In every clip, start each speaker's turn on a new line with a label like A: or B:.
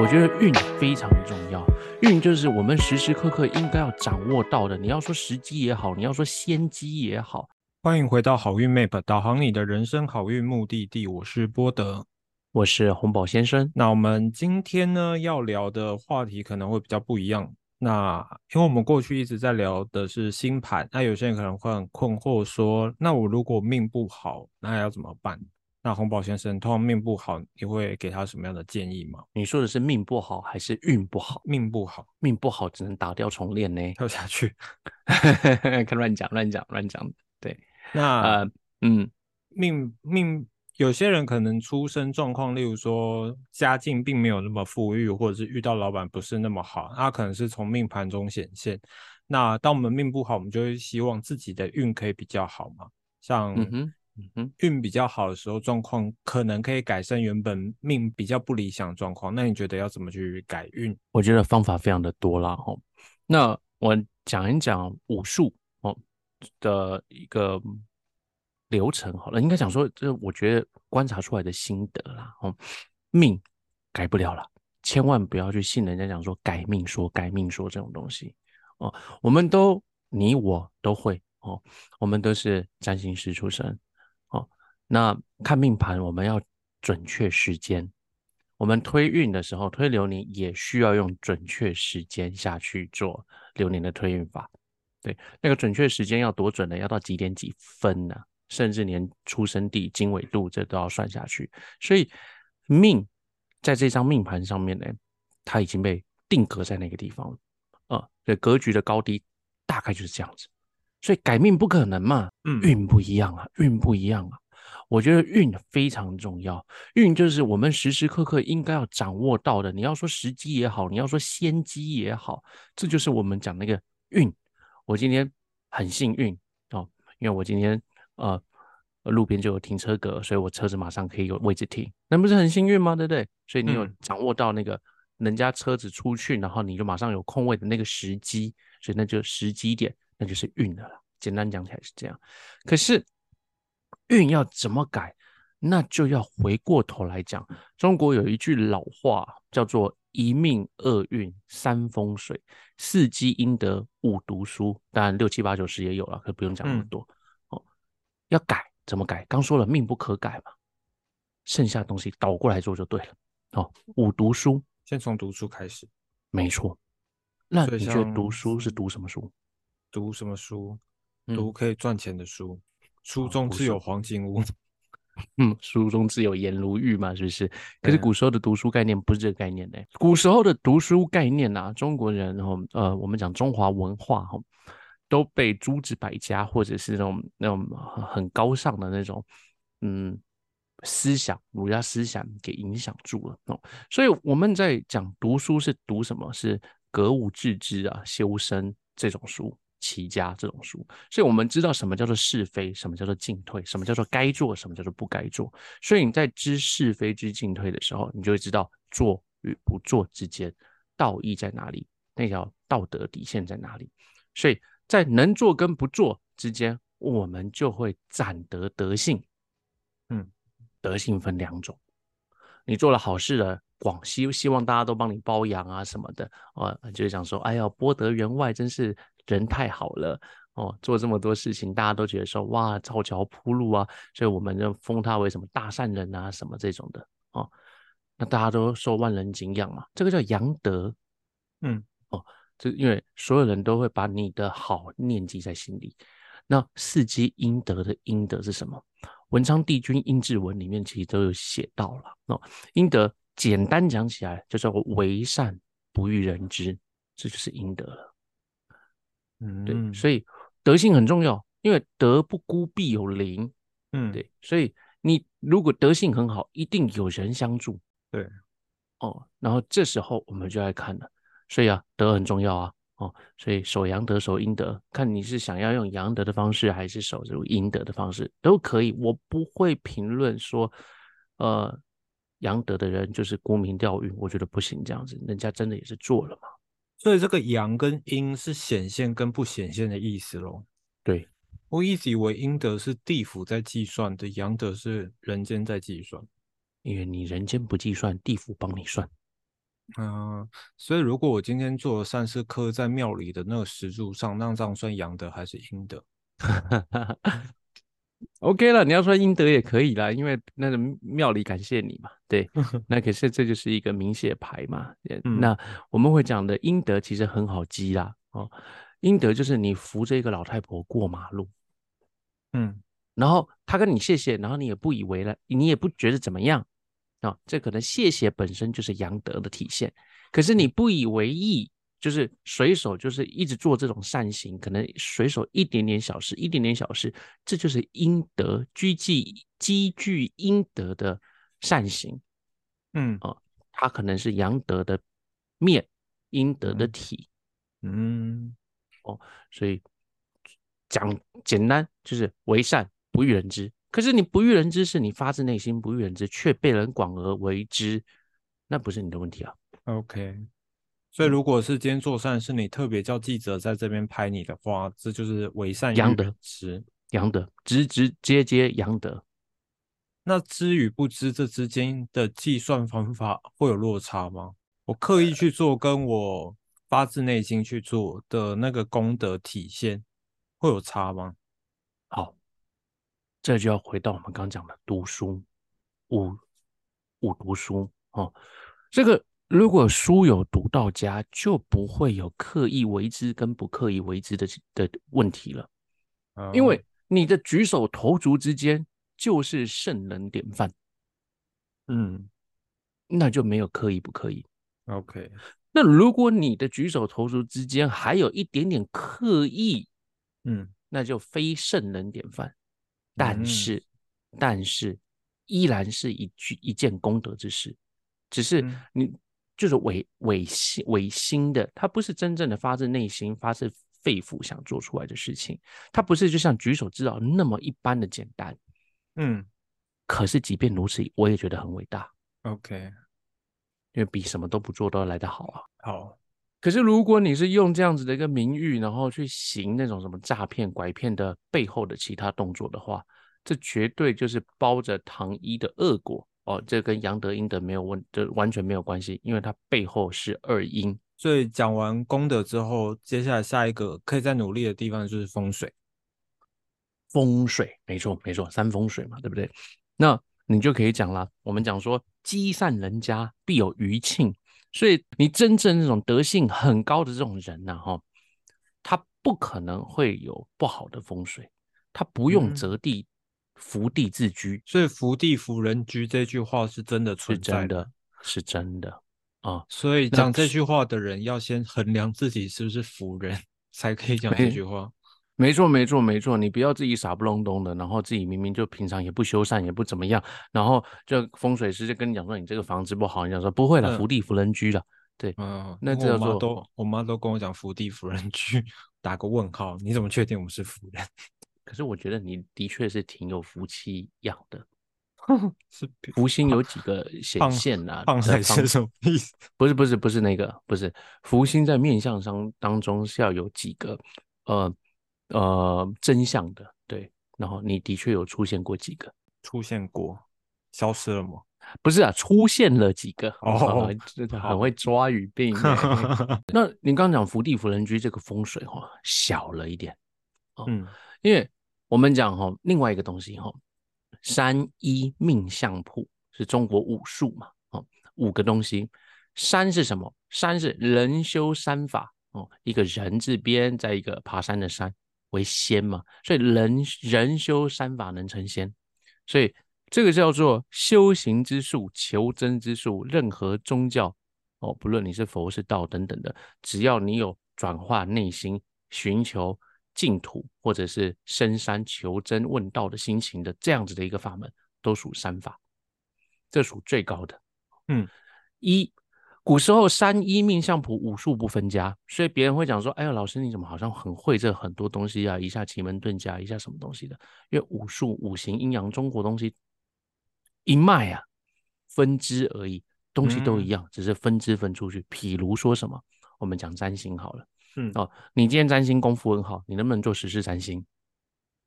A: 我觉得运非常重要，运就是我们时时刻刻应该要掌握到的。你要说时机也好，你要说先机也好。
B: 欢迎回到好运 Map，导航你的人生好运目的地。我是波德，
A: 我是洪宝先生。
B: 那我们今天呢要聊的话题可能会比较不一样。那因为我们过去一直在聊的是星盘，那有些人可能会很困惑，说那我如果命不好，那要怎么办？那洪宝先生，通常命不好，你会给他什么样的建议吗？
A: 你说的是命不好还是运不好？
B: 命不好，
A: 命不好只能打掉重练呢，
B: 跳下去。
A: 看乱讲乱讲乱讲。对，
B: 那呃嗯，命命有些人可能出生状况，例如说家境并没有那么富裕，或者是遇到老板不是那么好，他可能是从命盘中显现。那当我们命不好，我们就会希望自己的运可以比较好嘛，像。嗯，运比较好的时候，状况可能可以改善原本命比较不理想状况。那你觉得要怎么去改运？
A: 我觉得方法非常的多啦。哦。那我讲一讲武术哦的一个流程好了。应该讲说，这我觉得观察出来的心得啦。哦，命改不了了，千万不要去信人家讲说改命说改命说这种东西哦。我们都你我都会哦，我们都是占星师出身。那看命盘，我们要准确时间。我们推运的时候，推流年也需要用准确时间下去做流年的推运法。对，那个准确时间要多准呢？要到几点几分呢？甚至连出生地、经纬度这都要算下去。所以命在这张命盘上面呢，它已经被定格在那个地方了。啊，对，格局的高低大概就是这样子。所以改命不可能嘛？嗯，运不一样啊，运不一样啊。我觉得运非常重要，运就是我们时时刻刻应该要掌握到的。你要说时机也好，你要说先机也好，这就是我们讲那个运。我今天很幸运哦，因为我今天呃路边就有停车格，所以我车子马上可以有位置停，那不是很幸运吗？对不对？所以你有掌握到那个人家车子出去，然后你就马上有空位的那个时机，所以那就时机点，那就是运的了。简单讲起来是这样，可是。运要怎么改？那就要回过头来讲，中国有一句老话叫做“一命二运三风水，四积阴德五读书”。当然六七八九十也有了，可不用讲那么多哦。要改怎么改？刚说了，命不可改嘛，剩下的东西倒过来做就对了。哦，五读书，
B: 先从读书开始。
A: 没错。那你觉得读书是读什么书？
B: 读什么书？读可以赚钱的书。书中自有黄金屋，
A: 嗯，书中自有颜如玉嘛，是不是？可是古时候的读书概念不是这个概念呢。古时候的读书概念啊，中国人哈，呃，我们讲中华文化哈，都被诸子百家或者是那种那种很高尚的那种嗯思想，儒家思想给影响住了哦。所以我们在讲读书是读什么？是格物致知啊，修身这种书。齐家这种书，所以我们知道什么叫做是非，什么叫做进退，什么叫做该做，什么叫做不该做。所以你在知是非、知进退的时候，你就会知道做与不做之间道义在哪里，那条道德底线在哪里。所以在能做跟不做之间，我们就会攒得德性。嗯，德性分两种，你做了好事了。广西希望大家都帮你包养啊什么的，呃，就是想说，哎呀，波德员外真是人太好了哦，做这么多事情，大家都觉得说，哇，造桥铺路啊，所以我们就封他为什么大善人啊什么这种的哦，那大家都受万人敬仰嘛，这个叫阳德，嗯，哦，这因为所有人都会把你的好念记在心里。那四积阴德的阴德是什么？文昌帝君阴志文里面其实都有写到了哦，阴德。简单讲起来，就叫为善不欲人知，这就是阴德了。嗯，对，所以德性很重要，因为德不孤必有邻。嗯，对，所以你如果德性很好，一定有人相助。
B: 对，
A: 哦，然后这时候我们就来看了，所以啊，德很重要啊，哦，所以守阳德，守阴德，看你是想要用阳德的方式，还是守这种阴德的方式都可以。我不会评论说，呃。阳德的人就是沽名钓誉，我觉得不行这样子，人家真的也是做了嘛。
B: 所以这个阳跟阴是显现跟不显现的意思喽。
A: 对，
B: 我一直以为阴德是地府在计算的，阳德是人间在计算。
A: 因为你人间不计算，地府帮你算。
B: 嗯，所以如果我今天做的善事刻在庙里的那个石柱上，那这样算阳德还是阴德
A: ？OK 了，你要说阴德也可以啦，因为那个庙里感谢你嘛，对。那可是这就是一个明显牌嘛。那我们会讲的阴德其实很好记啦，哦，阴德就是你扶着一个老太婆过马路，
B: 嗯，
A: 然后她跟你谢谢，然后你也不以为了，你也不觉得怎么样啊，这可能谢谢本身就是阳德的体现，可是你不以为意。就是随手就是一直做这种善行，可能随手一点点小事，一点点小事，这就是阴德积聚积聚阴德的善行。
B: 嗯
A: 啊，它可能是阳德的面，阴德的体。
B: 嗯
A: 哦，所以讲简单就是为善不欲人知。可是你不欲人知，是你发自内心不欲人知，却被人广而为之，那不是你的问题啊。
B: OK。所以，如果是今天做善事，你特别叫记者在这边拍你的话，这就是为善
A: 阳德，
B: 是
A: 阳德，直直接接阳德。
B: 那知与不知这之间的计算方法会有落差吗？我刻意去做，跟我发自内心去做的那个功德体现会有差吗？
A: 好，这就要回到我们刚讲的读书，五五读书哦，这个。如果书有读到家，就不会有刻意为之跟不刻意为之的的问题了，因为你的举手投足之间就是圣人典范，
B: 嗯，
A: 那就没有刻意不刻意。
B: OK，
A: 那如果你的举手投足之间还有一点点刻意，
B: 嗯，
A: 那就非圣人典范，但是，但是依然是一句一件功德之事，只是你。就是违违心违心的，他不是真正的发自内心、发自肺腑想做出来的事情，他不是就像举手之劳那么一般的简单。
B: 嗯，
A: 可是即便如此，我也觉得很伟大。
B: OK，
A: 因为比什么都不做都要来得好啊。
B: 好，
A: 可是如果你是用这样子的一个名誉，然后去行那种什么诈骗、拐骗的背后的其他动作的话，这绝对就是包着糖衣的恶果。哦，这跟阳德阴德没有问，这完全没有关系，因为它背后是二阴。
B: 所以讲完功德之后，接下来下一个可以再努力的地方就是风水。
A: 风水，没错没错，三风水嘛，对不对？那你就可以讲了，我们讲说积善人家必有余庆，所以你真正那种德性很高的这种人呐，哈，他不可能会有不好的风水，他不用择地。福地自居，
B: 所以福地福人居这句话是真的存在
A: 的，是真的啊。
B: 所以讲这句话的人要先衡量自己是不是福人，才可以讲这句话。
A: 没错，没错，没错。你不要自己傻不隆咚的，然后自己明明就平常也不修缮，也不怎么样，然后就风水师就跟你讲说你这个房子不好，你讲说不会了，福地福人居了。对，
B: 嗯，
A: 那这
B: 我妈都我妈都跟我讲福地福人居，打个问号，你怎么确定我们是福人？
A: 可是我觉得你的确是挺有福气养的，
B: 是
A: 福星有几个显现啊？
B: 放在是什么意思？
A: 不是不是不是那个，不是福星在面相上当中是要有几个呃呃真相的，对。然后你的确有出现过几个，
B: 出现过，消失了吗？
A: 不是啊，出现了几个
B: 哦，
A: 很会抓语病。那您刚刚讲福地福人居这个风水哈，小了一点，
B: 嗯，
A: 因为。我们讲哈，另外一个东西哈，山一命相谱是中国武术嘛？哦，五个东西，山是什么？山是人修山法哦，一个人字边，在一个爬山的山为仙嘛，所以人人修山法能成仙，所以这个叫做修行之术、求真之术。任何宗教哦，不论你是佛是道等等的，只要你有转化内心、寻求。净土或者是深山求真问道的心情的这样子的一个法门，都属三法，这属最高的。
B: 嗯，
A: 一古时候三一命相谱武术不分家，所以别人会讲说：“哎呀，老师你怎么好像很会这很多东西啊？一下奇门遁甲，一下什么东西的？”因为武术、五行、阴阳，中国东西一脉啊，分支而已，东西都一样，只是分支分出去。譬如说什么，我们讲占星好了。
B: 嗯
A: 哦，你今天占星功夫很好，你能不能做十事占星？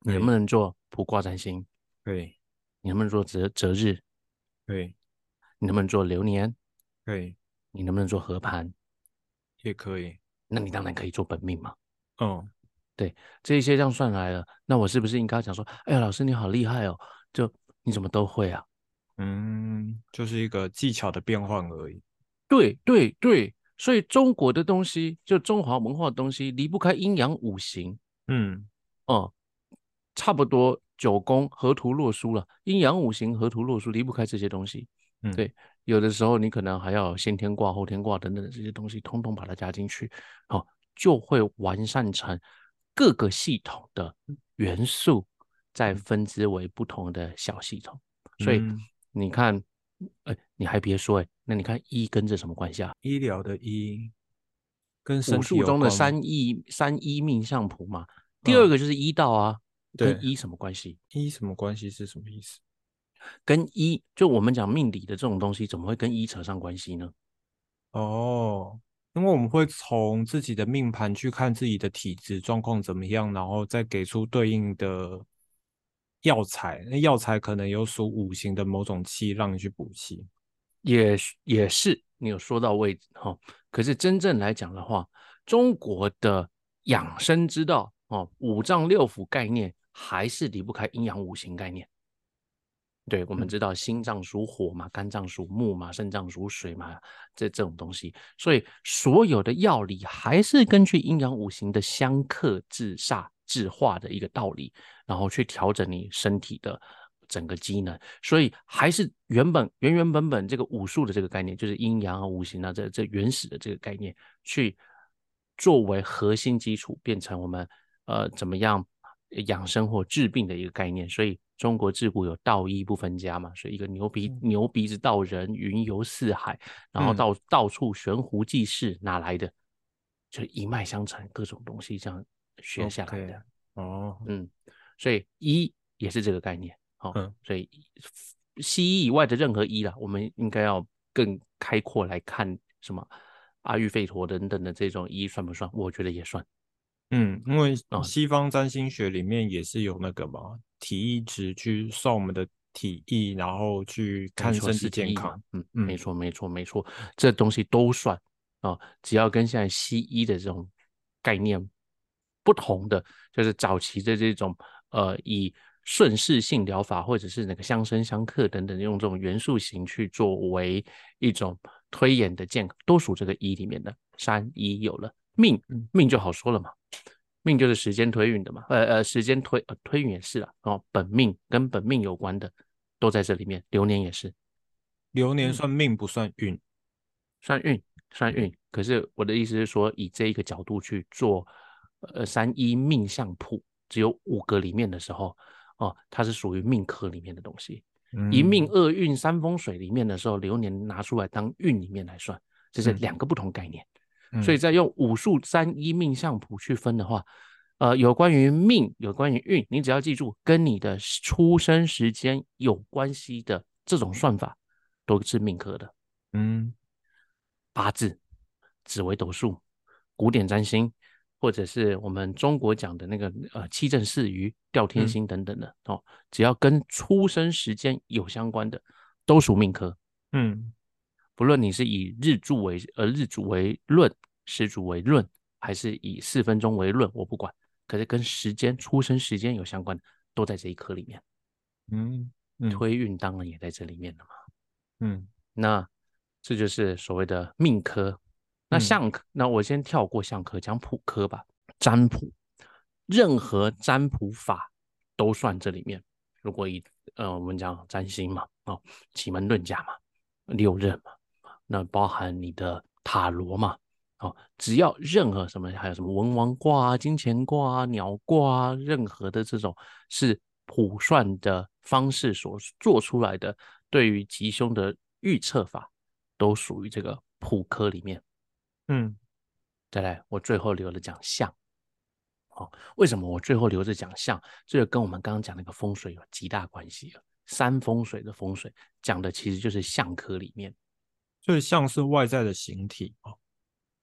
A: 你能不能做卜卦占星？
B: 对，
A: 你能不能做择择日？
B: 对，
A: 你能不能做流年？
B: 对，
A: 你能不能做合盘？
B: 也可以。
A: 那你当然可以做本命嘛。
B: 嗯，
A: 对，这一些这样算来了，那我是不是应该讲说，哎呀，老师你好厉害哦，就你怎么都会啊？
B: 嗯，就是一个技巧的变换而已。
A: 对对对，所以中国的东西，就中华文化的东西，离不开阴阳五行。
B: 嗯，
A: 哦，差不多九宫河图洛书了，阴阳五行河图洛书离不开这些东西。
B: 嗯，
A: 对，有的时候你可能还要先天卦、后天卦等等的这些东西，通通把它加进去，哦，就会完善成各个系统的元素，再分支为不同的小系统。所以你看，哎，你还别说，哎，那你看医跟这什么关系啊？
B: 医疗的医。跟
A: 武术中的三医三医命相谱嘛，第二个就是医道啊，跟医什么关系？
B: 医什么关系是什么意思？
A: 跟医就我们讲命理的这种东西，怎么会跟医扯上关系呢？
B: 哦，因为我们会从自己的命盘去看自己的体质状况怎么样，然后再给出对应的药材。那药材可能有属五行的某种气，让你去补气。
A: 也也是你有说到位置哈，可是真正来讲的话，中国的养生之道哦，五脏六腑概念还是离不开阴阳五行概念。对，我们知道心脏属火嘛，肝脏属木嘛，肾脏属水嘛，这这种东西，所以所有的药理还是根据阴阳五行的相克制煞制化的一个道理，然后去调整你身体的。整个机能，所以还是原本原原本本这个武术的这个概念，就是阴阳啊、五行啊，这这原始的这个概念，去作为核心基础，变成我们呃怎么样养生或治病的一个概念。所以中国自古有道医不分家嘛，所以一个牛鼻牛鼻子道人，云游四海，然后到到处悬壶济世，哪来的？就一脉相承，各种东西这样学下来的。
B: 哦，
A: 嗯，所以医也是这个概念。嗯，所以西医以外的任何医啦，我们应该要更开阔来看，什么阿育吠陀等等的这种医算不算？我觉得也算。
B: 嗯，因为西方占星学里面也是有那个嘛，体意值去算我们的体意，然后去看身体健康。
A: 嗯，没错，没错，没错，这东西都算啊。只要跟现在西医的这种概念不同的，就是早期的这种呃以。顺势性疗法，或者是那个相生相克等等，用这种元素型去作为一种推演的健康，都属这个一里面的。三一有了命，命就好说了嘛，命就是时间推运的嘛，呃呃，时间推呃推运也是了哦，本命跟本命有关的都在这里面，流年也是，
B: 流年算命不算运，
A: 算运算运。可是我的意思是说，以这一个角度去做，呃，三一命相谱只有五个里面的时候。哦，它是属于命科里面的东西，一命二运三风水里面的时候，流年拿出来当运里面来算，这是两个不同概念。所以在用五术三一命相谱去分的话，呃，有关于命，有关于运，你只要记住跟你的出生时间有关系的这种算法，都是命科的。
B: 嗯，
A: 八字、紫微斗数、古典占星。或者是我们中国讲的那个呃七正四余、吊天星等等的哦，只要跟出生时间有相关的，都属命科。
B: 嗯，
A: 不论你是以日柱为呃日主为论，时主为论，还是以四分钟为论，我不管。可是跟时间出生时间有相关的，都在这一科里面。
B: 嗯，
A: 推运当然也在这里面了嘛。
B: 嗯，
A: 那这就是所谓的命科。那相科，那我先跳过相科，讲卜科吧。占卜，任何占卜法都算这里面。如果以呃我们讲占星嘛，哦，奇门遁甲嘛，六壬嘛，那包含你的塔罗嘛，哦，只要任何什么，还有什么文王卦啊、金钱卦啊、鸟卦啊，任何的这种是卜算的方式所做出来的，对于吉凶的预测法，都属于这个卜科里面。
B: 嗯，
A: 再来，我最后留了讲相。哦，为什么我最后留着讲相？这个跟我们刚刚讲那个风水有极大关系了。三风水的风水讲的其实就是相科里面，
B: 所以相是外在的形体哦。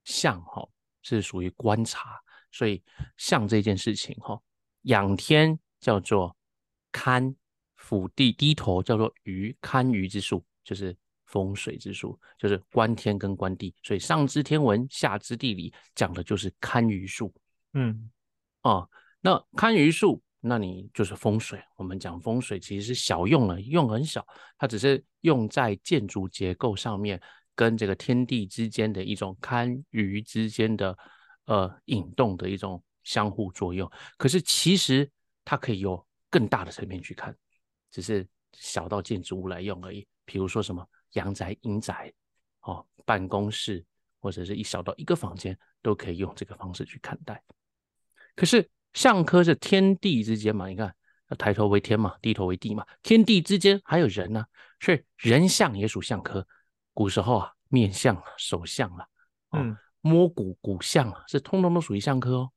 A: 相哈是属于观察，所以相这件事情哈，仰天叫做堪，俯地低头叫做鱼，堪愚之术，就是风水之术，就是观天跟观地，所以上知天文，下知地理，讲的就是堪舆术。
B: 嗯，
A: 啊，那堪舆术，那你就是风水。我们讲风水其实是小用了，用很小，它只是用在建筑结构上面，跟这个天地之间的一种堪舆之间的呃引动的一种相互作用。可是其实它可以有更大的层面去看，只是小到建筑物来用而已。比如说什么阳宅、阴宅，哦，办公室或者是一小到一个房间，都可以用这个方式去看待。可是相科是天地之间嘛？你看，抬头为天嘛，低头为地嘛，天地之间还有人呢，所以人相也属相科。古时候啊，面相、手相啊，嗯，摸骨、骨相啊，是通通都属于相科哦。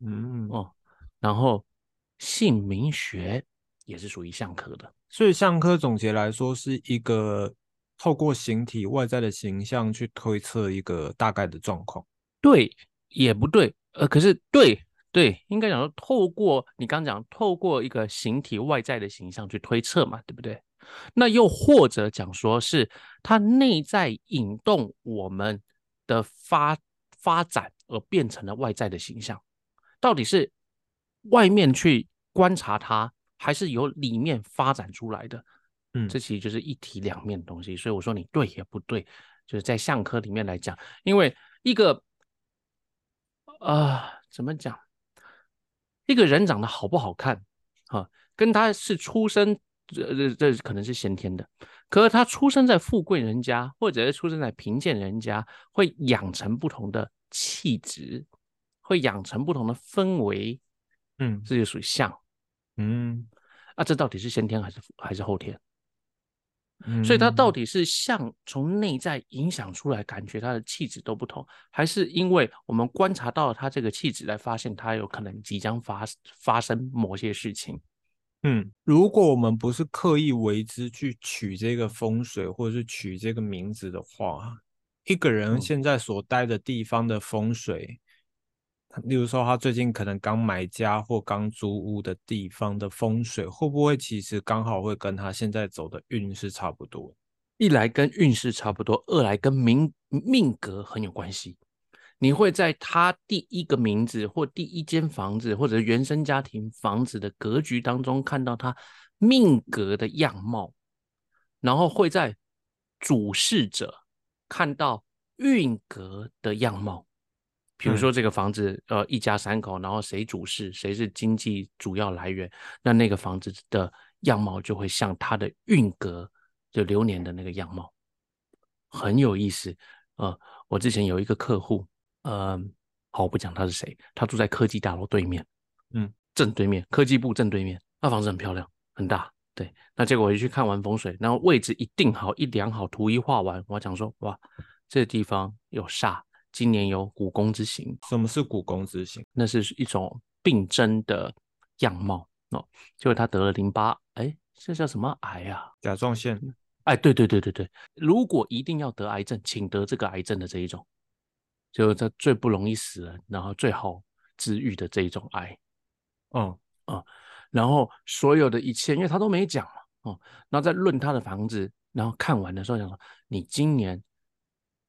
B: 嗯
A: 哦，然后姓名学也是属于相科的。
B: 所以相科总结来说是一个透过形体外在的形象去推测一个大概的状况。
A: 对，也不对。呃，可是对对，应该讲说，透过你刚讲，透过一个形体外在的形象去推测嘛，对不对？那又或者讲说是它内在引动我们的发发展而变成了外在的形象，到底是外面去观察它，还是由里面发展出来的？
B: 嗯，
A: 这其实就是一体两面的东西。所以我说你对也不对，就是在相科里面来讲，因为一个。啊，怎么讲？一个人长得好不好看，哈，跟他是出生，这这这可能是先天的。可是他出生在富贵人家，或者是出生在贫贱人家，会养成不同的气质，会养成不同的氛围。
B: 嗯，
A: 这就属于相。
B: 嗯，
A: 啊，这到底是先天还是还是后天？所以它到底是像从内在影响出来，感觉他的气质都不同，还是因为我们观察到了他这个气质，来发现他有可能即将发发生某些事情？
B: 嗯，如果我们不是刻意为之去取这个风水，或者是取这个名字的话，一个人现在所待的地方的风水。例如说，他最近可能刚买家或刚租屋的地方的风水，会不会其实刚好会跟他现在走的运势差不多？
A: 一来跟运势差不多，二来跟命命格很有关系。你会在他第一个名字或第一间房子，或者原生家庭房子的格局当中看到他命格的样貌，然后会在主事者看到运格的样貌。比如说这个房子，呃，一家三口，然后谁主事，谁是经济主要来源，那那个房子的样貌就会像它的运格，就流年的那个样貌，很有意思。呃，我之前有一个客户，呃，好，我不讲他是谁，他住在科技大楼对面，
B: 嗯，
A: 正对面，科技部正对面，那房子很漂亮，很大，对。那结果我一去看完风水，然后位置一定好，一量好，图一画完，我讲说，哇，这个地方有煞。今年有股肱之刑，
B: 什么是股肱之刑？
A: 那是一种病症的样貌哦，就是他得了淋巴，哎，这叫什么癌啊？
B: 甲状腺。
A: 哎，对对对对对，如果一定要得癌症，请得这个癌症的这一种，就是他最不容易死人，然后最好治愈的这一种癌。
B: 嗯
A: 啊，然后所有的一切，因为他都没讲嘛，哦，然后在论他的房子，然后看完的时候想说，你今年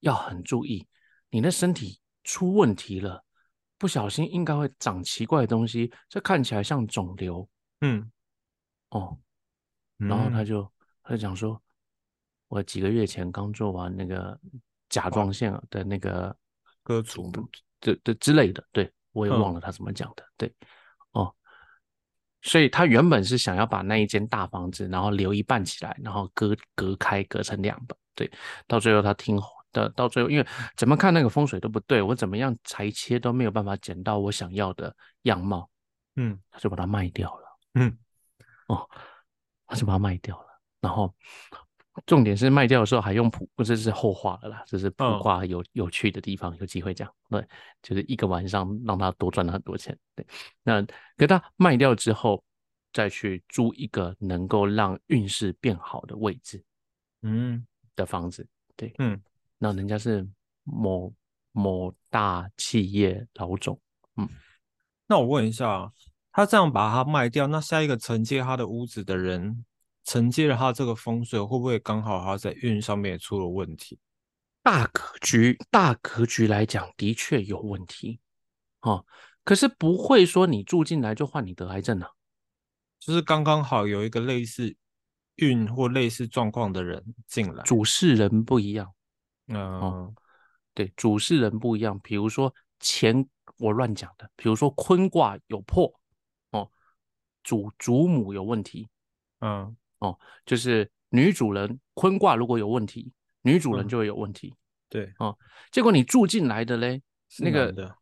A: 要很注意。你的身体出问题了，不小心应该会长奇怪的东西，这看起来像肿瘤。
B: 嗯，
A: 哦，然后他就他就讲说，我几个月前刚做完那个甲状腺的那个
B: 割除，
A: 这这之类的，对我也忘了他怎么讲的。对，哦，所以他原本是想要把那一间大房子，然后留一半起来，然后割隔开，隔成两半。对，到最后他听。的到最后，因为怎么看那个风水都不对，我怎么样裁切都没有办法剪到我想要的样貌，
B: 嗯，
A: 他就把它卖掉了，
B: 嗯，
A: 哦，他就把它卖掉了。然后重点是卖掉的时候还用普，这是后话了啦，这是普卦有有趣的地方，有机会讲。对，就是一个晚上让他多赚了很多钱。对，那给他卖掉之后，再去租一个能够让运势变好的位置，
B: 嗯，
A: 的房子，对，
B: 嗯。
A: 那人家是某某大企业老总，嗯，
B: 那我问一下，他这样把它卖掉，那下一个承接他的屋子的人承接了他这个风水，会不会刚好他在运上面也出了问题？
A: 大格局，大格局来讲，的确有问题，哦，可是不会说你住进来就换你得癌症了，
B: 就是刚刚好有一个类似运或类似状况的人进来，
A: 主事人不一样，
B: 嗯，
A: 对，主事人不一样，比如说前我乱讲的，比如说坤卦有破，哦，主主母有问题，
B: 嗯，
A: 哦，就是女主人坤卦如果有问题。女主人就会有问题，
B: 对
A: 哦，结果你住进来的嘞，那个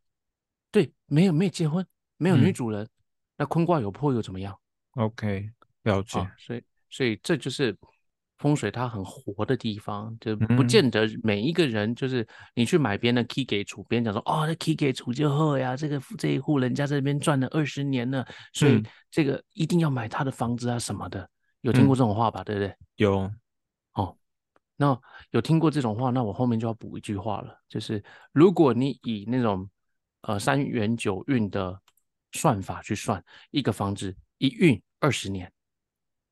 A: 对，没有没有结婚，没有女主人，那坤卦有破又怎么样
B: ？OK，了解。
A: 所以所以这就是风水它很活的地方，就不见得每一个人就是你去买别人的 key 给主，别人讲说哦，那 key 给主就好呀，这个这一户人家这边赚了二十年了，所以这个一定要买他的房子啊什么的，有听过这种话吧？对不对？
B: 有哦。
A: 那有听过这种话，那我后面就要补一句话了，就是如果你以那种呃三元九运的算法去算一个房子一运二十年，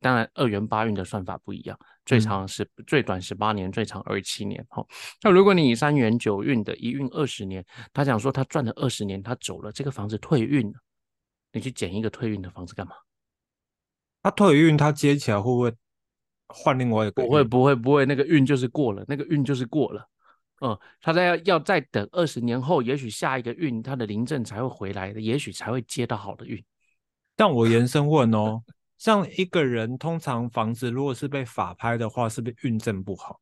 A: 当然二元八运的算法不一样，最长是最短十八年，最长二十七年。哈，那如果你以三元九运的一运二十年，他讲说他赚了二十年，他走了，这个房子退运了，你去捡一个退运的房子干嘛？
B: 他退运，他接起来会不会？换另外一个
A: 不会不会不会，那个运就是过了，那个运就是过了。嗯，他在要要再等二十年后，也许下一个运他的临阵才会回来的，也许才会接到好的运。
B: 但我延伸问哦，像一个人通常房子如果是被法拍的话，是不是运阵不好？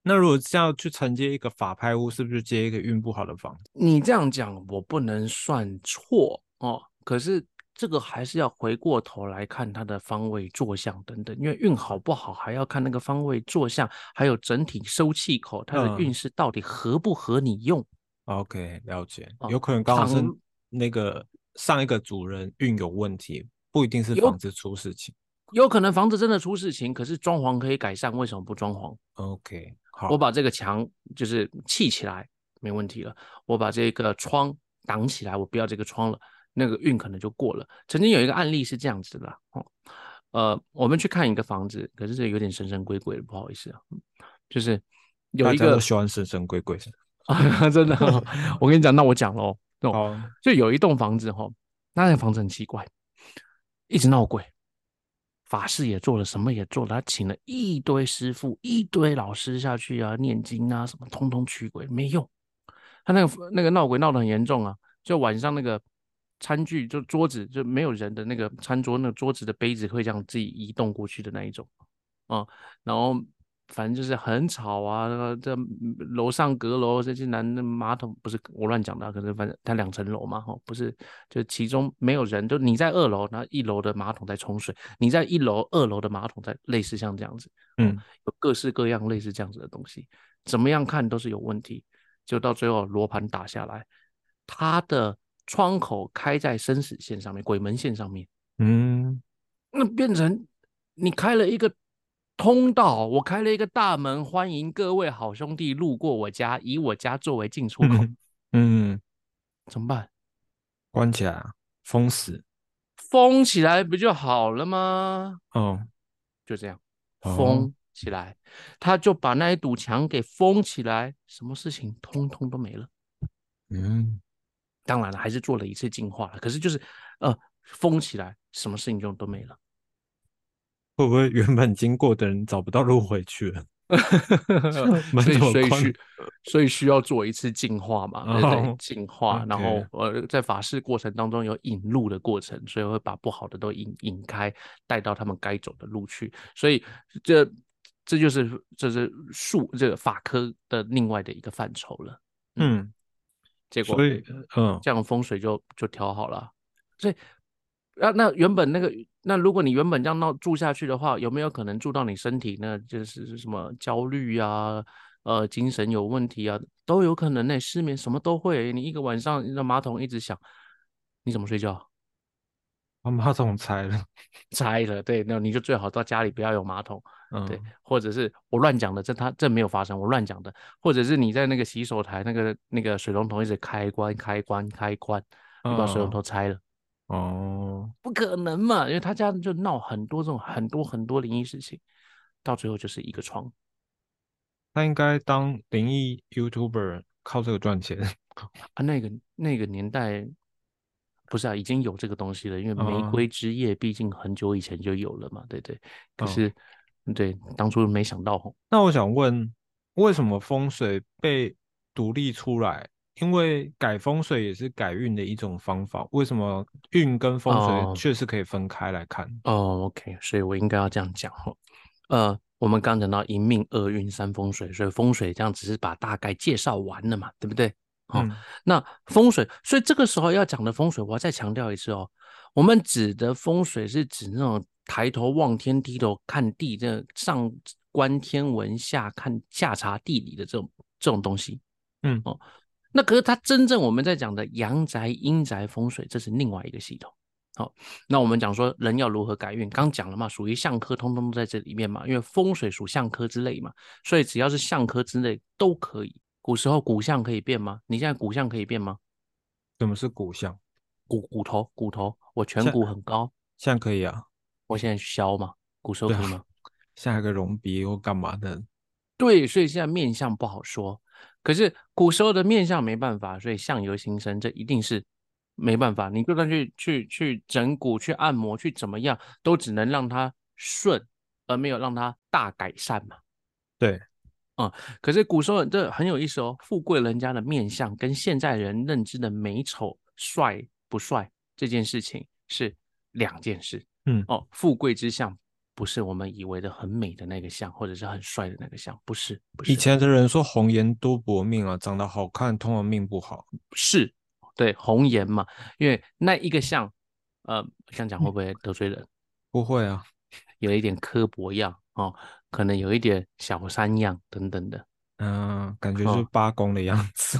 B: 那如果这样去承接一个法拍屋，是不是接一个运不好的房子？
A: 你这样讲我不能算错哦，可是。这个还是要回过头来看它的方位坐向等等，因为运好不好还要看那个方位坐向，还有整体收气口，它的运势到底合不合你用。
B: OK，了解。有可能刚好是那个上一个主人运有问题，不一定是房子出事情。
A: 有可能房子真的出事情，可是装潢可以改善，为什么不装潢
B: ？OK，好，
A: 我把这个墙就是砌起来，没问题了。我把这个窗挡起来，我不要这个窗了。那个运可能就过了。曾经有一个案例是这样子的，哦，呃，我们去看一个房子，可是这有点神神鬼鬼的，不好意思啊，就是有一个
B: 喜欢神神鬼鬼
A: 啊，真的，我跟你讲，那我讲喽，哦，就有一栋房子哈，那个房子很奇怪，一直闹鬼，法事也做了，什么也做了，他请了一堆师傅、一堆老师下去啊，念经啊，什么通通驱鬼没用，他那个那个闹鬼闹得很严重啊，就晚上那个。餐具就桌子就没有人的那个餐桌，那个桌子的杯子会这样自己移动过去的那一种啊，然后反正就是很吵啊。那个这楼上阁楼这些男的马桶不是我乱讲的，可是反正它两层楼嘛，哈，不是就其中没有人，就你在二楼，然后一楼的马桶在冲水，你在一楼二楼的马桶在类似像这样子，
B: 嗯，
A: 有各式各样类似这样子的东西，怎么样看都是有问题，就到最后罗盘打下来，它的。窗口开在生死线上面，鬼门线上面，
B: 嗯，
A: 那变成你开了一个通道，我开了一个大门，欢迎各位好兄弟路过我家，以我家作为进出口，
B: 嗯，
A: 怎么办？
B: 关起来，封死，
A: 封起来不就好了吗？
B: 哦，
A: 就这样，封起来，他就把那一堵墙给封起来，什么事情通通都没了，
B: 嗯。
A: 当然了，还是做了一次净化了。可是就是，呃，封起来，什么事情就都没了。
B: 会不会原本经过的人找不到路回去了？
A: 所以所以需所以需要做一次净化嘛？对对？净化，然后呃，在法事过程当中有引路的过程，所以会把不好的都引引开，带到他们该走的路去。所以这这就是这是术这个法科的另外的一个范畴了。
B: 嗯。
A: 结果，
B: 所以，嗯，
A: 这样风水就就调好了。所以，啊，那原本那个，那如果你原本这样闹住下去的话，有没有可能住到你身体？那就是什么焦虑啊，呃，精神有问题啊，都有可能呢。失眠什么都会。你一个晚上那马桶一直响，你怎么睡觉？
B: 把马桶拆了，
A: 拆了。对，那你就最好到家里不要有马桶。
B: 嗯，
A: 对，或者是我乱讲的，这他这没有发生，我乱讲的，或者是你在那个洗手台那个那个水龙头一直开关开关开关，你把水龙头拆了，
B: 哦，嗯，
A: 不可能嘛，因为他家就闹很多这种很多很多灵异事情，到最后就是一个窗。
B: 他应该当灵异 YouTuber 靠这个赚钱
A: 啊。那个那个年代不是啊，已经有这个东西了，因为玫瑰之夜毕竟很久以前就有了嘛，对对。可是对当初没想到。
B: 那我想问，为什么风水被独立出来？因为改风水也是改运的一种方法，为什么运跟风水确实可以分开来看？
A: 哦，OK，所以我应该要这样讲哦。呃，我们刚讲到一命二运三风水，所以风水这样只是把大概介绍完了嘛，对不对？好，那风水，所以这个时候要讲的风水，我要再强调一次哦，我们指的风水是指那种抬头望天、低头看地，这上观天文、下看下查地理的这种这种东西。嗯，哦。那可是它真正我们在讲的阳宅、阴宅风水，这是另外一个系统。好，那我们讲说人要如何改运，刚讲了嘛，属于相科，通通都在这里面嘛。因为风水属相科之类嘛，所以只要是相科之类都可以。古时候骨相可以变吗？你现在骨相可以变吗？
B: 什么是骨相？
A: 骨骨头骨头，我颧骨很高，
B: 现在可以啊。
A: 我现在削嘛，骨时候可以吗？
B: 下一个隆鼻或干嘛的？
A: 对，所以现在面相不好说。可是古时候的面相没办法，所以相由心生，这一定是没办法。你就算去去去整骨、去按摩、去怎么样，都只能让它顺，而没有让它大改善嘛。
B: 对，
A: 嗯。可是古时候这很有意思哦，富贵人家的面相跟现在人认知的美丑、帅不帅这件事情是两件事。嗯，哦，富贵之相。不是我们以为的很美的那个像，或者是很帅的那个像，不是。不是。
B: 以前的人说红颜多薄命啊，长得好看通常命不好。
A: 是，对，红颜嘛，因为那一个像，呃，这样讲会不会得罪人？
B: 不会啊，
A: 有一点刻薄样哦，可能有一点小三样等等的。
B: 嗯，感觉是八公的样子，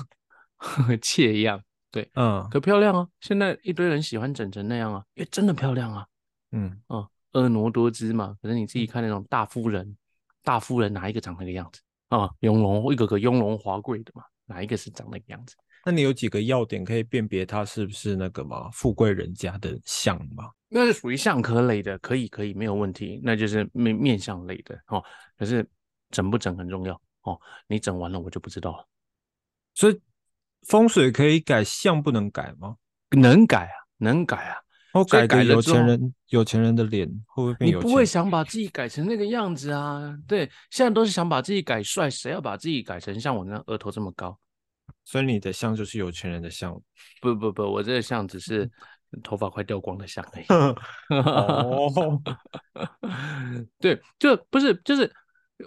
A: 妾样。对，嗯，可漂亮啊！现在一堆人喜欢整成那样啊，因为真的漂亮啊。嗯，哦。婀娜多姿嘛，可是你自己看那种大夫人，大夫人哪一个长那个样子啊？雍容一个个雍容华贵的嘛，哪一个是长那个样子？
B: 那你有几个要点可以辨别他是不是那个嘛富贵人家的相吗？
A: 那是属于相科类的，可以可以没有问题，那就是面面相类的哦。可是整不整很重要哦，你整完了我就不知道了。
B: 所以风水可以改，相不能改吗？
A: 能改啊，能改啊。
B: 我改个有钱人，有钱人的脸会不会变有
A: 钱？你不会想把自己改成那个样子啊？对，现在都是想把自己改帅，谁要把自己改成像我那额头这么高？
B: 所以你的像就是有钱人的像？
A: 不不不，我这个像只是头发快掉光的像而已。
B: 哦，
A: 对，就不是，就是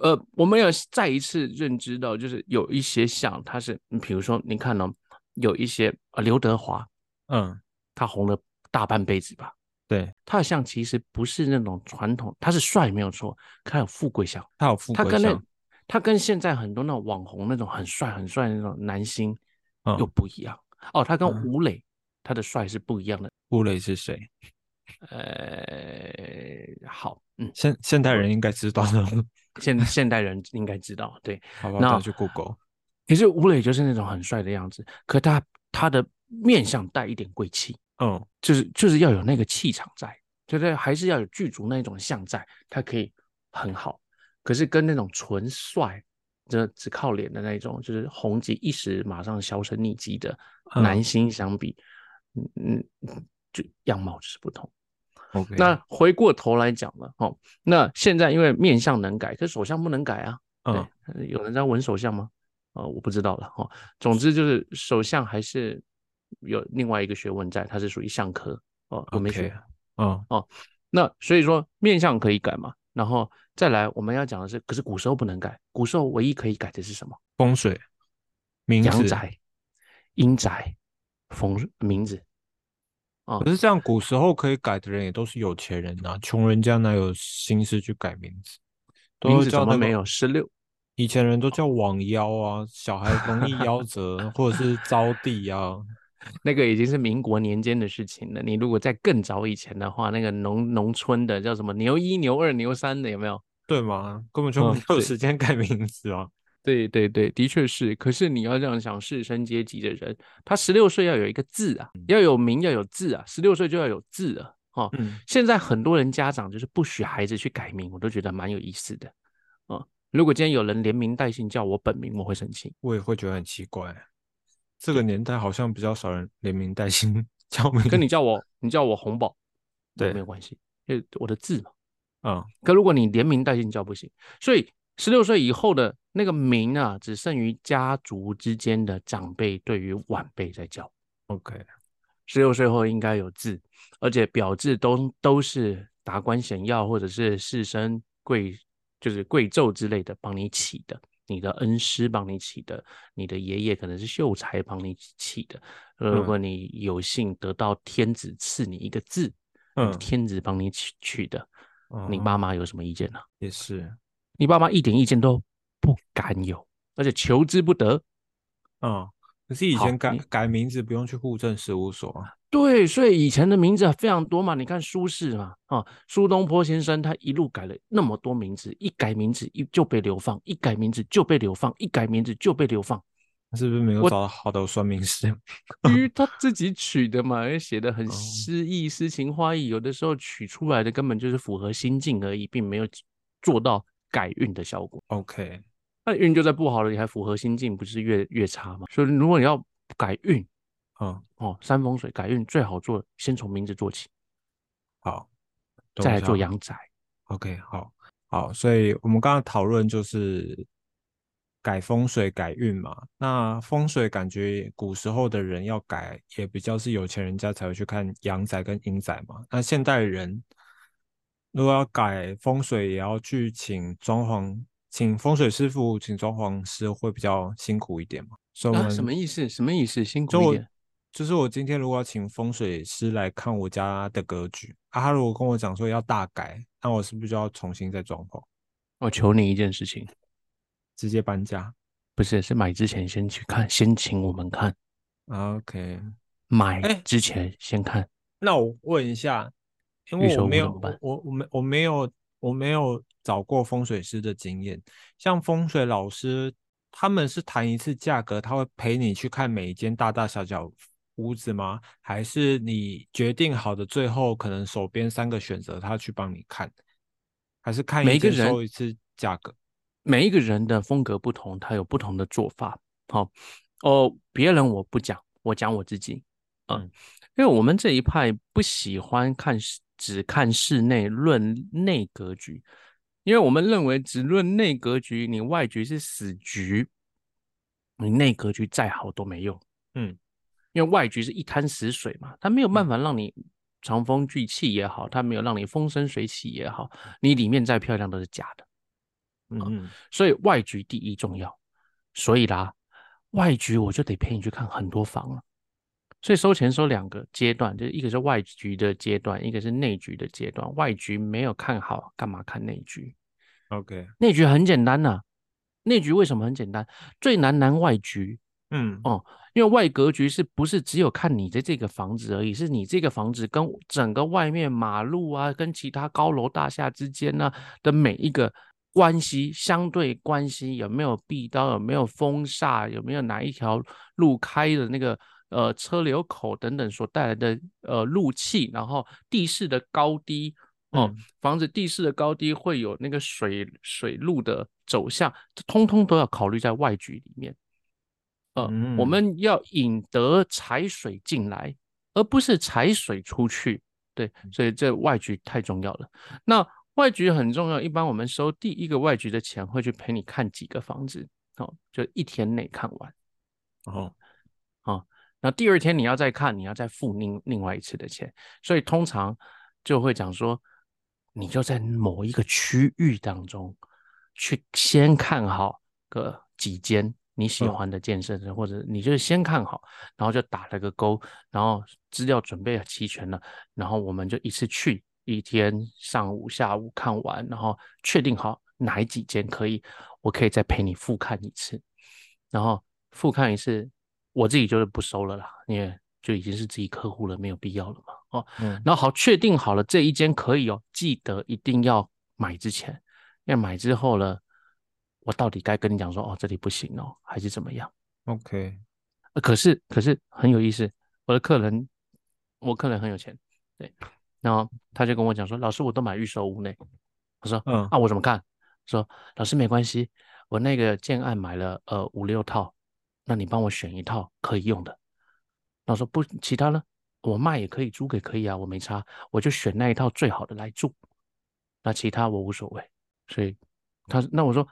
A: 呃，我们要再一次认知到，就是有一些像，他是，比如说你看呢，有一些呃，刘德华，嗯，他红了。大半辈子吧，
B: 对。
A: 他的像其实不是那种传统，他是帅没有错，他有富贵相，
B: 他有富贵相，
A: 他跟现在很多那种网红那种很帅很帅的那种男星又不一样。哦，他跟吴磊他的帅是不一样的。
B: 吴磊是谁？
A: 呃，好，
B: 嗯，现现代人应该知道的，
A: 现现代人应该知道，对，
B: 好吧，那去 Google。
A: 其实吴磊就是那种很帅的样子，可他他的面相带一点贵气。嗯，就是就是要有那个气场在，对不对？还是要有剧组那种像在，他可以很好。可是跟那种纯帅，这只靠脸的那种，就是红极一时马上销声匿迹的男星相比，嗯嗯，就样貌就是不同。
B: OK，
A: 那回过头来讲了，哦，那现在因为面相能改，可手相不能改啊。嗯，有人在纹手相吗？呃，我不知道了。哈，总之就是手相还是。有另外一个学问在，它是属于相科哦，我没学。哦哦，那所以说面相可以改嘛，然后再来我们要讲的是，可是古时候不能改，古时候唯一可以改的是什么？
B: 风水、名字
A: 阳宅、阴宅、风名字。
B: 哦，可是这样古时候可以改的人也都是有钱人啊，穷人家哪有心思去改名字？
A: 名字怎么没有？十六。
B: 以前人都叫网夭啊，小孩容易夭折，或者是招娣啊。
A: 那个已经是民国年间的事情了。你如果在更早以前的话，那个农农村的叫什么牛一、牛二、牛三的有没有？
B: 对吗？根本就没有时间改名字啊。
A: 对对对，的确是。可是你要这样想，士绅阶级的人，他十六岁要有一个字啊，要有名，要有字啊。十六岁就要有字啊。哦。嗯，现在很多人家长就是不许孩子去改名，我都觉得蛮有意思的。啊，如果今天有人连名带姓叫我本名，我会生气，
B: 我也会觉得很奇怪。这个年代好像比较少人连名带姓叫名，
A: 跟你叫我，你叫我红宝，
B: 对，
A: 没有关系，因为我的字嘛。
B: 啊，
A: 可如果你连名带姓叫不行，所以十六岁以后的那个名啊，只剩于家族之间的长辈对于晚辈在叫。
B: OK，
A: 十六岁后应该有字，而且表字都都是达官显要或者是士绅贵，就是贵胄之类的帮你起的，你的恩师帮你起的，你的爷爷可能是秀才帮你起的。如果你有幸得到天子赐你一个字，嗯，天子帮你取取的。你妈妈有什么意见呢？
B: 也是，
A: 你爸妈一点意见都不敢有，而且求之不得。
B: 嗯，可是以前改改名字不用去户政事务所啊。
A: 对，所以以前的名字非常多嘛。你看苏轼嘛，啊，苏东坡先生他一路改了那么多名字，一改名字一就被流放，一改名字就被流放，一改名字就被流放。
B: 是不是没有找到好的算命师？
A: 因为 他自己取的嘛，也写的很诗意、诗情画意，有的时候取出来的根本就是符合心境而已，并没有做到改运的效果。
B: OK，
A: 那运就在不好了，你还符合心境，不是越越差吗？所以如果你要改运，
B: 嗯
A: 哦，山风水改运最好做，先从名字做起，
B: 好，
A: 再来做阳宅。
B: OK，好，好，所以我们刚刚讨论就是。改风水改运嘛，那风水感觉古时候的人要改，也比较是有钱人家才会去看阳宅跟阴宅嘛。那现代人如果要改风水，也要去请装潢，请风水师傅，请装潢师会比较辛苦一点嘛。
A: 啊，什么意思？什么意思？辛苦一点？
B: 就是我今天如果要请风水师来看我家的格局，啊，他如果跟我讲说要大改，那我是不是就要重新再装潢？
A: 我求你一件事情。
B: 直接搬家，
A: 不是，是买之前先去看，先请我们看。
B: OK，
A: 买之前先看。
B: 那我问一下，因为我没有，我我没我没有我没有找过风水师的经验。像风水老师，他们是谈一次价格，他会陪你去看每一间大大小小屋子吗？还是你决定好的最后可能手边三个选择，他去帮你看？还是看一
A: 个人
B: 收一次价格？
A: 每一个人的风格不同，他有不同的做法。好，哦，别人我不讲，我讲我自己。嗯，因为我们这一派不喜欢看只看室内论内格局，因为我们认为只论内格局，你外局是死局，你内格局再好都没用。
B: 嗯，
A: 因为外局是一滩死水嘛，它没有办法让你长风聚气也好，它没有让你风生水起也好，你里面再漂亮都是假的。
B: 嗯，
A: 所以外局第一重要，所以啦，外局我就得陪你去看很多房了。所以收钱收两个阶段，就是一个是外局的阶段，一个是内局的阶段。外局没有看好，干嘛看内局
B: ？OK，
A: 内局很简单呐。内局为什么很简单？最难难外局。
B: 嗯
A: 哦，因为外格局是不是只有看你的这个房子而已？是你这个房子跟整个外面马路啊，跟其他高楼大厦之间呢的每一个。关系相对关系有没有壁刀？有没有风煞？有没有哪一条路开的那个呃车流口等等所带来的呃路气？然后地势的高低哦，房子地势的高低会有那个水水路的走向，通通都要考虑在外局里面。呃，我们要引得财水进来，而不是财水出去。对，所以这外局太重要了。那。外局很重要，一般我们收第一个外局的钱，会去陪你看几个房子，哦，就一天内看完，
B: 哦，
A: 哦，那第二天你要再看，你要再付另另外一次的钱，所以通常就会讲说，你就在某一个区域当中去先看好个几间你喜欢的健身室，或者你就先看好，然后就打了个勾，然后资料准备齐全了，然后我们就一次去。一天上午、下午看完，然后确定好哪几间可以，我可以再陪你复看一次，然后复看一次，我自己就是不收了啦，因为就已经是自己客户了，没有必要了嘛。哦，嗯，然后好，确定好了这一间可以哦，记得一定要买之前，要买之后呢，我到底该跟你讲说，哦，这里不行哦，还是怎么样
B: ？OK，
A: 可是可是很有意思，我的客人，我客人很有钱，对。然后他就跟我讲说：“老师，我都买预售屋呢。”我说：“
B: 嗯
A: 啊，我怎么看？”说：“老师没关系，我那个建案买了呃五六套，那你帮我选一套可以用的。”那我说：“不，其他呢？我卖也可以，租给可以啊，我没差，我就选那一套最好的来住，那其他我无所谓。”所以他那我说：“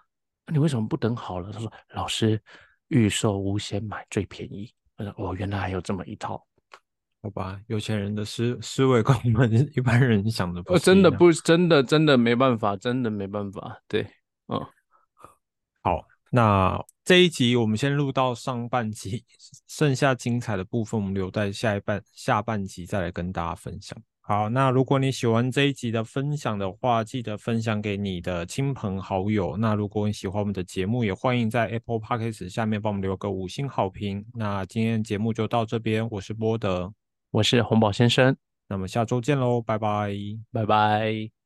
A: 你为什么不等好了？”他说：“老师，预售屋先买最便宜。”我说：“哦，原来还有这么一套。”
B: 好吧，有钱人的思思维跟我们一般人想的不
A: 真的不真的真的没办法，真的没办法。对，嗯，
B: 好，那这一集我们先录到上半集，剩下精彩的部分我们留在下一半下半集再来跟大家分享。好，那如果你喜欢这一集的分享的话，记得分享给你的亲朋好友。那如果你喜欢我们的节目，也欢迎在 Apple Podcast 下面帮我们留个五星好评。那今天节目就到这边，我是波德。
A: 我是洪宝先生，
B: 那么下周见喽，拜拜，
A: 拜拜。